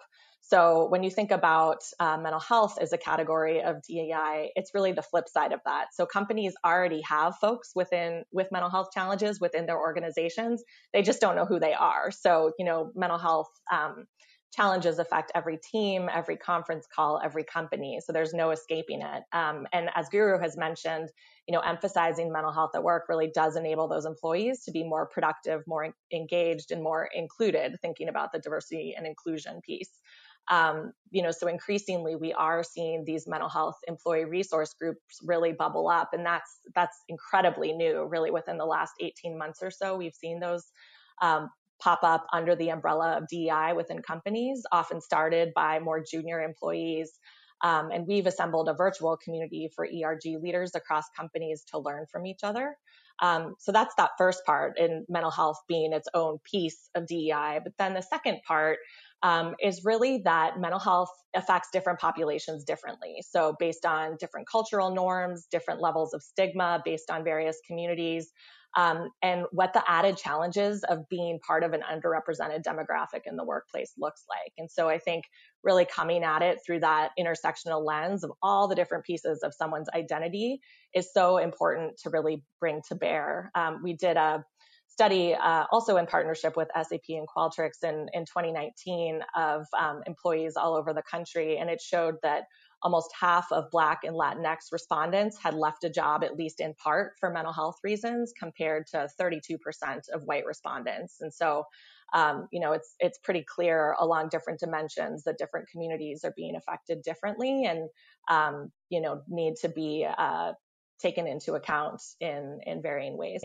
So when you think about uh, mental health as a category of DEI, it's really the flip side of that. So companies already have folks within with mental health challenges within their organizations. They just don't know who they are. So you know, mental health um, challenges affect every team, every conference call, every company. So there's no escaping it. Um, and as Guru has mentioned, you know, emphasizing mental health at work really does enable those employees to be more productive, more engaged, and more included. Thinking about the diversity and inclusion piece. Um, you know, so increasingly we are seeing these mental health employee resource groups really bubble up, and that's that's incredibly new. Really, within the last 18 months or so, we've seen those um, pop up under the umbrella of DEI within companies, often started by more junior employees. Um, and we've assembled a virtual community for ERG leaders across companies to learn from each other. Um, so that's that first part in mental health being its own piece of DEI. But then the second part um, is really that mental health affects different populations differently. So, based on different cultural norms, different levels of stigma, based on various communities, um, and what the added challenges of being part of an underrepresented demographic in the workplace looks like. And so, I think really coming at it through that intersectional lens of all the different pieces of someone's identity is so important to really bring to bear. Um, we did a study uh, also in partnership with SAP and Qualtrics in, in 2019 of um, employees all over the country. And it showed that almost half of Black and Latinx respondents had left a job, at least in part, for mental health reasons, compared to 32% of white respondents. And so, um, you know, it's it's pretty clear along different dimensions that different communities are being affected differently, and um, you know, need to be uh, taken into account in in varying ways.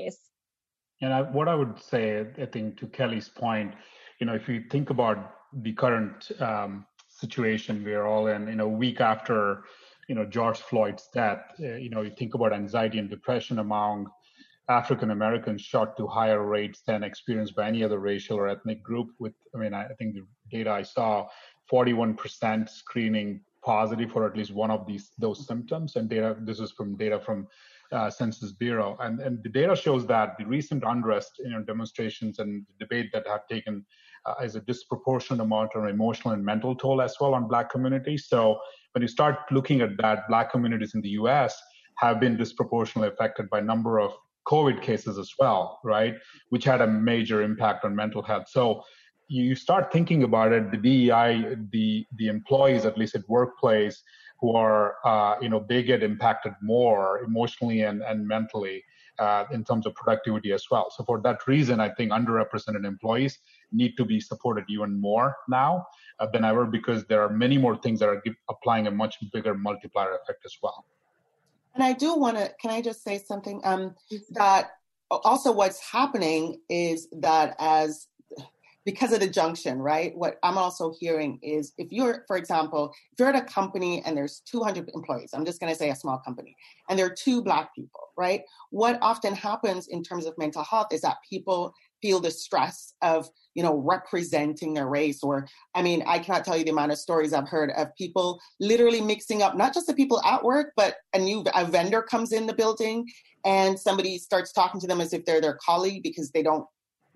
And I, what I would say, I think, to Kelly's point, you know, if you think about the current um, situation we're all in, know, a week after, you know, George Floyd's death, uh, you know, you think about anxiety and depression among African Americans shot to higher rates than experienced by any other racial or ethnic group. With, I mean, I think the data I saw, 41% screening positive for at least one of these those symptoms, and data. This is from data from uh, Census Bureau. And, and the data shows that the recent unrest, you know, demonstrations and debate that have taken is a disproportionate amount of emotional and mental toll as well on Black communities. So when you start looking at that, Black communities in the U.S. have been disproportionately affected by number of COVID cases as well, right? Which had a major impact on mental health. So you start thinking about it, the DEI, the the employees, at least at workplace, who are, uh, you know, they get impacted more emotionally and, and mentally uh, in terms of productivity as well. So for that reason, I think underrepresented employees need to be supported even more now uh, than ever because there are many more things that are applying a much bigger multiplier effect as well. And I do want to, can I just say something? Um, that also what's happening is that as because of the junction, right? What I'm also hearing is if you're, for example, if you're at a company and there's 200 employees, I'm just going to say a small company, and there are two Black people, right? What often happens in terms of mental health is that people feel the stress of, you know, representing their race. Or, I mean, I cannot tell you the amount of stories I've heard of people literally mixing up not just the people at work, but a new a vendor comes in the building and somebody starts talking to them as if they're their colleague because they don't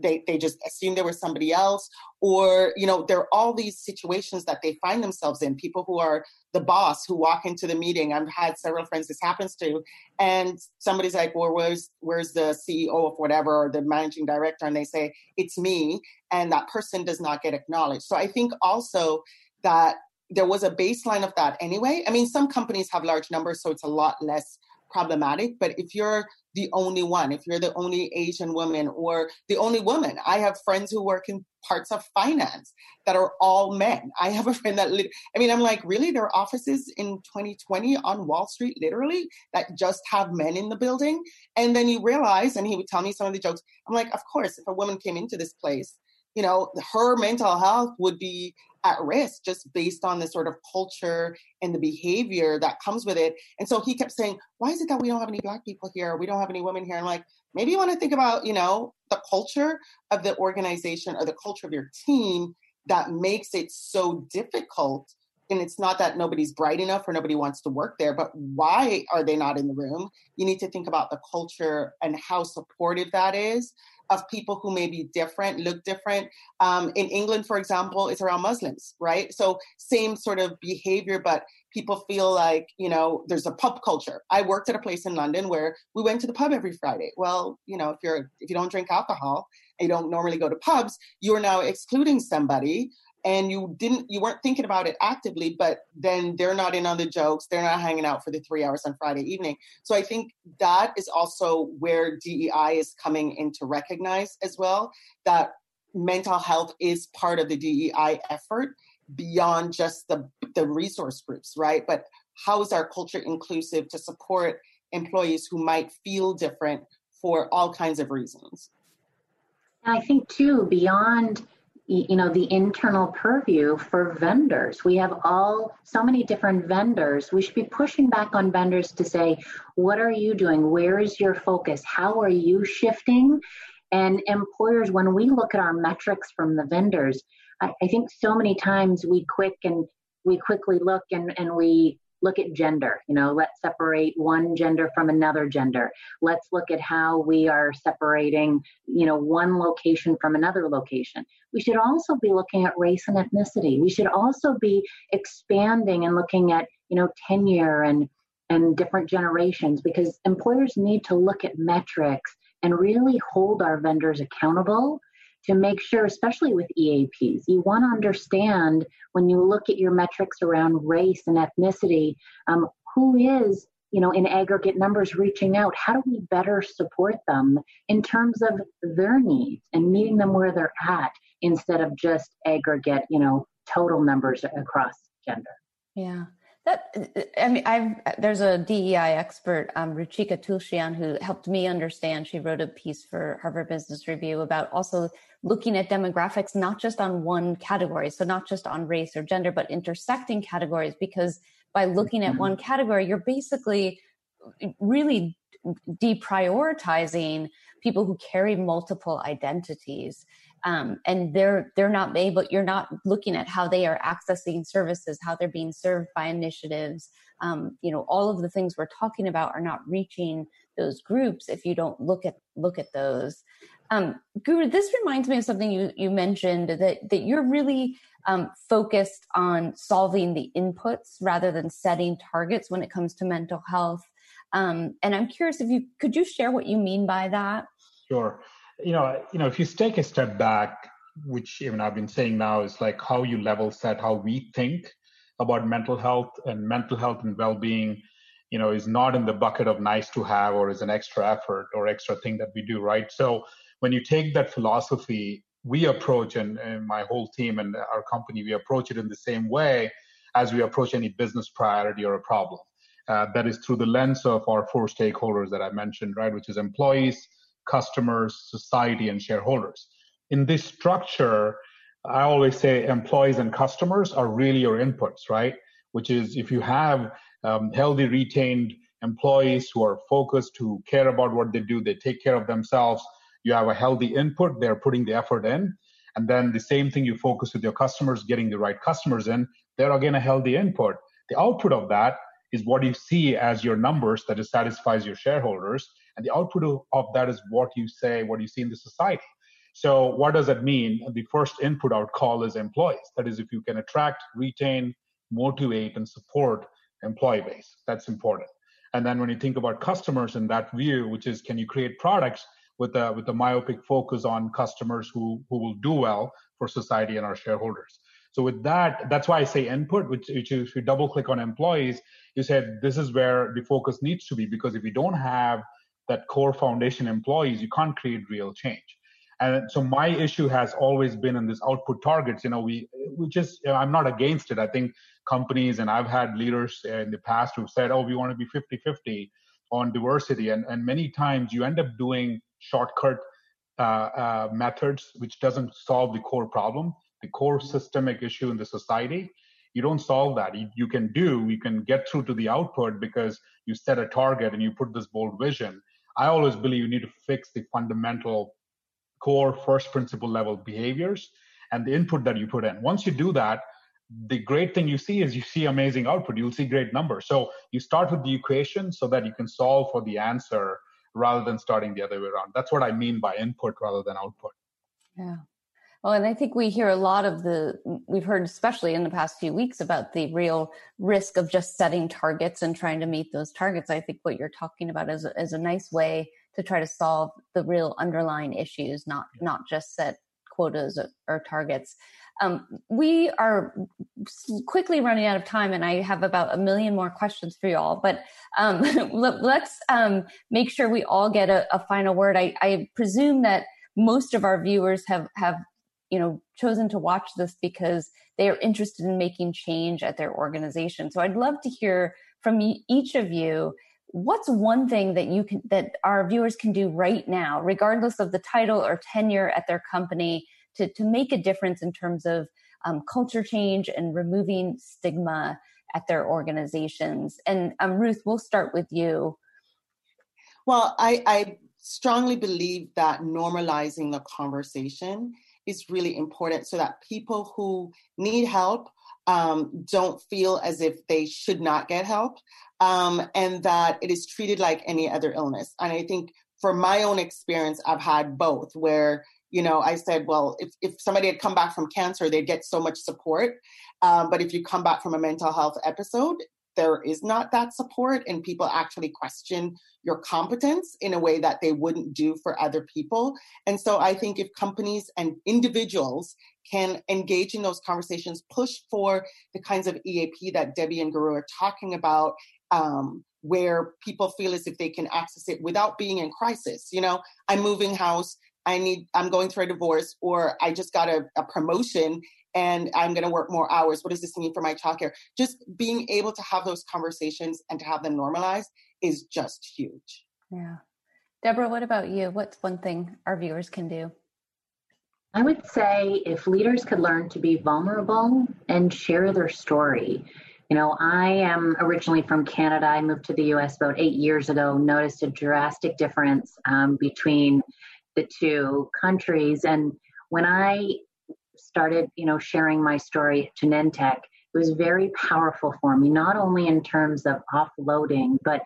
they, they just assume there was somebody else or you know there are all these situations that they find themselves in people who are the boss who walk into the meeting i've had several friends this happens to and somebody's like well where's where's the ceo of whatever or the managing director and they say it's me and that person does not get acknowledged so i think also that there was a baseline of that anyway i mean some companies have large numbers so it's a lot less problematic. But if you're the only one, if you're the only Asian woman or the only woman, I have friends who work in parts of finance that are all men. I have a friend that, I mean, I'm like, really? There are offices in 2020 on Wall Street, literally, that just have men in the building. And then you realize, and he would tell me some of the jokes. I'm like, of course, if a woman came into this place, you know, her mental health would be at risk just based on the sort of culture and the behavior that comes with it. And so he kept saying, Why is it that we don't have any black people here? We don't have any women here. I'm like, maybe you want to think about, you know, the culture of the organization or the culture of your team that makes it so difficult. And it's not that nobody's bright enough or nobody wants to work there, but why are they not in the room? You need to think about the culture and how supportive that is of people who may be different, look different. Um, in England, for example, it's around Muslims, right? So same sort of behavior, but people feel like you know there's a pub culture. I worked at a place in London where we went to the pub every Friday. Well, you know, if you're if you don't drink alcohol and you don't normally go to pubs, you're now excluding somebody and you didn't you weren't thinking about it actively but then they're not in on the jokes. They're not hanging out for the three hours on friday evening. So i think that is also where dei is coming in to recognize as well that mental health is part of the dei effort beyond just the the resource groups right? But how is our culture inclusive to support employees who might feel different for all kinds of reasons? I think too beyond you know the internal purview for vendors. We have all so many different vendors. We should be pushing back on vendors to say what are you doing? Where is your focus? How are you shifting? And employers when we look at our metrics from the vendors i, I think so many times we quick and we quickly look and, and we look at gender you know let's separate one gender from another gender. Let's look at how we are separating you know one location from another location. We should also be looking at race and ethnicity. We should also be expanding and looking at you know tenure and and different generations because employers need to look at metrics and really hold our vendors accountable to make sure, especially with EAPs, you want to understand when you look at your metrics around race and ethnicity, um, who is, you know, in aggregate numbers reaching out? How do we better support them in terms of their needs and meeting them where they're at instead of just aggregate, you know, total numbers across gender? Yeah. That I mean, I've there's a DEI expert, um, Ruchika Tulshyan, who helped me understand. She wrote a piece for Harvard Business Review about also looking at demographics not just on one category, so not just on race or gender, but intersecting categories. Because by looking at one category, you're basically really deprioritizing people who carry multiple identities um, and they're they're not able you're not looking at how they are accessing services how they're being served by initiatives. Um, you know all of the things we're talking about are not reaching those groups if you don't look at look at those. Um, guru this reminds me of something you you mentioned that that you're really um, focused on solving the inputs rather than setting targets when it comes to mental health. Um, and i'm curious if you could you share what you mean by that? Sure you know, you know, if you take a step back, which even I've been saying now is like how you level set how we think about mental health and mental health and well-being, you know, is not in the bucket of nice to have or is an extra effort or extra thing that we do, right? So when you take that philosophy, we approach and, and my whole team and our company, we approach it in the same way as we approach any business priority or a problem. Uh, that is through the lens of our four stakeholders that I mentioned, right? Which is employees, customers, society, and shareholders. In this structure, I always say employees and customers are really your inputs, right? Which is if you have um, healthy, retained employees who are focused, who care about what they do, they take care of themselves, you have a healthy input, they're putting the effort in. And then the same thing you focus with your customers, getting the right customers in, they're again a healthy input. The output of that is what you see as your numbers that satisfies your shareholders. And the output of that is what you say, what you see in the society. So, what does that mean? The first input would call is employees. That is, if you can attract, retain, motivate, and support employee base, that's important. And then when you think about customers in that view, which is can you create products with a with a myopic focus on customers who who will do well for society and our shareholders. So with that, that's why I say input, which, which if you double click on employees, you said this is where the focus needs to be because if you don't have that core foundation employees, you can't create real change. And so my issue has always been in this output targets. You know, we we just I'm not against it. I think companies and I've had leaders in the past who've said, oh, we want to be 50-50 on diversity, and and many times you end up doing shortcut uh, uh, methods, which doesn't solve the core problem, the core systemic issue in the society you don't solve that. You, you can do, you can get through to the output because you set a target and you put this bold vision. I always believe you need to fix the fundamental core first principle level behaviors and the input that you put in. Once you do that, the great thing you see is you see amazing output. You'll see great numbers. So you start with the equation so that you can solve for the answer rather than starting the other way around. That's what I mean by input rather than output. Yeah. Well, and I think we hear a lot of the, we've heard especially in the past few weeks about the real risk of just setting targets and trying to meet those targets. I think what you're talking about is, is a nice way to try to solve the real underlying issues, not, not just set quotas or, or targets. Um, we are quickly running out of time, and I have about a million more questions for you all. But um, let, us um, make sure we all get a, a final word. I, I, presume that most of our viewers have have you know chosen to watch this because they are interested in making change at their organization. So I'd love to hear from each of you what's one thing that you can that our viewers can do right now regardless of the title or tenure at their company to, to make a difference in terms of um, culture change and removing stigma at their organizations and um, ruth we'll start with you well I, I strongly believe that normalizing the conversation is really important so that people who need help um, don't feel as if they should not get help um, and that it is treated like any other illness. And I think for my own experience, I've had both where, you know, I said, well, if, if somebody had come back from cancer, they'd get so much support. Um, but if you come back from a mental health episode, there is not that support and people actually question your competence in a way that they wouldn't do for other people. And so I think if companies and individuals can engage in those conversations, push for the kinds of EAP that Debbie and Guru are talking about, um, where people feel as if they can access it without being in crisis. You know, I'm moving house. I need, I'm going through a divorce, or I just got a, a promotion and I'm going to work more hours. What does this mean for my childcare? Just being able to have those conversations and to have them normalized is just huge. Yeah. Deborah, what about you? What's one thing our viewers can do? I would say if leaders could learn to be vulnerable and share their story. You know, I am originally from Canada. I moved to the US about eight years ago, noticed a drastic difference um, between the two countries. And when I started, you know, sharing my story to Genentech, it was very powerful for me, not only in terms of offloading, but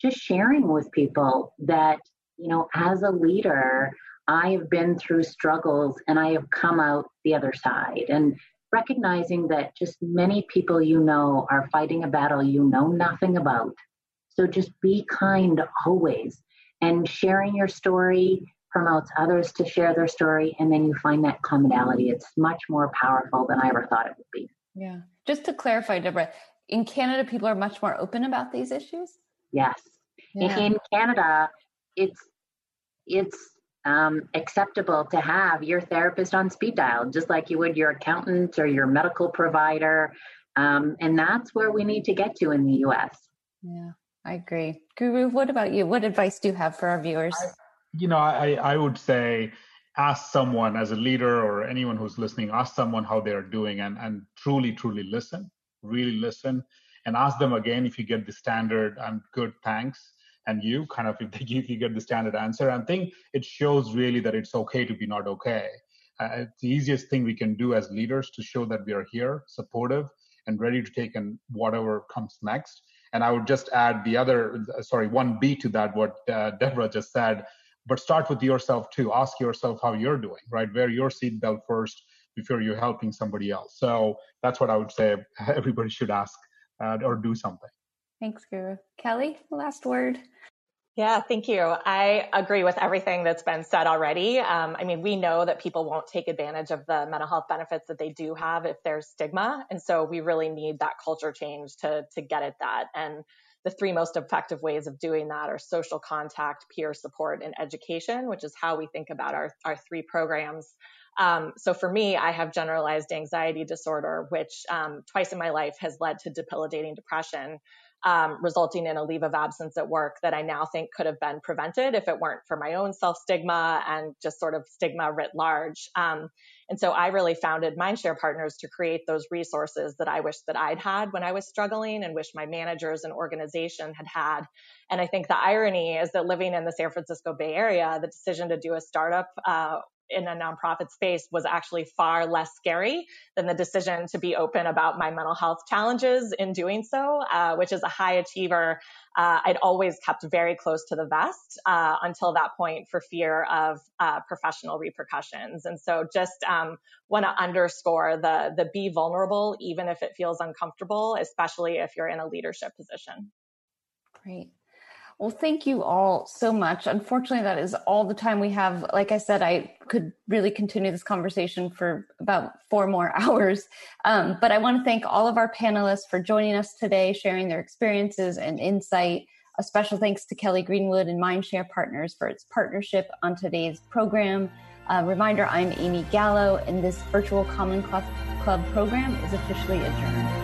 just sharing with people that, you know, as a leader, I have been through struggles and I have come out the other side. And recognizing that just many people you know are fighting a battle you know nothing about. So just be kind always. And sharing your story promotes others to share their story, and then you find that commonality. It's much more powerful than I ever thought it would be. Yeah. Just to clarify, Deborah, in Canada, people are much more open about these issues. Yes. Yeah. In Canada, it's it's um, acceptable to have your therapist on speed dial, just like you would your accountant or your medical provider. Um, and that's where we need to get to in the US. Yeah, I agree. Guru, what about you? What advice do you have for our viewers? You know, I, I would say ask someone as a leader or anyone who's listening, ask someone how they're doing and, and truly, truly listen, really listen and ask them again if you get the standard, I'm good, thanks. And you kind of, if, they, if you get the standard answer, and think it shows really that it's okay to be not okay. Uh, it's the easiest thing we can do as leaders to show that we are here, supportive, and ready to take in whatever comes next. And I would just add the other, sorry, one B to that, what uh, Deborah just said, but start with yourself too. Ask yourself how you're doing, right? Wear your seatbelt first before you're helping somebody else. So that's what I would say everybody should ask uh, or do something. Thanks, Guru. Kelly, last word. Yeah, thank you. I agree with everything that's been said already. Um, I mean, we know that people won't take advantage of the mental health benefits that they do have if there's stigma. And so we really need that culture change to, to get at that. And the three most effective ways of doing that are social contact, peer support, and education, which is how we think about our, our three programs. Um, so for me, I have generalized anxiety disorder, which um, twice in my life has led to debilitating depression um, resulting in a leave of absence at work that I now think could have been prevented if it weren't for my own self stigma and just sort of stigma writ large. And so I really founded Mindshare Partners to create those resources that I wish that I'd had when I was struggling and wish my managers and organization had had. And I think the irony is that living in the San Francisco Bay Area, the decision to do a startup uh, in a nonprofit space was actually far less scary than the decision to be open about my mental health challenges in doing so, uh, which is a high achiever. Uh, I'd always kept very close to the vest uh, until that point for fear of uh, professional repercussions. And so just um, want to underscore the, the be vulnerable, even if it feels uncomfortable, especially if you're in a leadership position. Great. Well, thank you all so much. Unfortunately, that is all the time we have. Like I said, I could really continue this conversation for about four more hours. Um, but I want to thank all of our panelists for joining us today, sharing their experiences and insight. A special thanks to Kelly Greenwood and Mindshare Partners for its partnership on today's program. Reminder I'm Amy Gallo, and this virtual Common Club program is officially adjourned.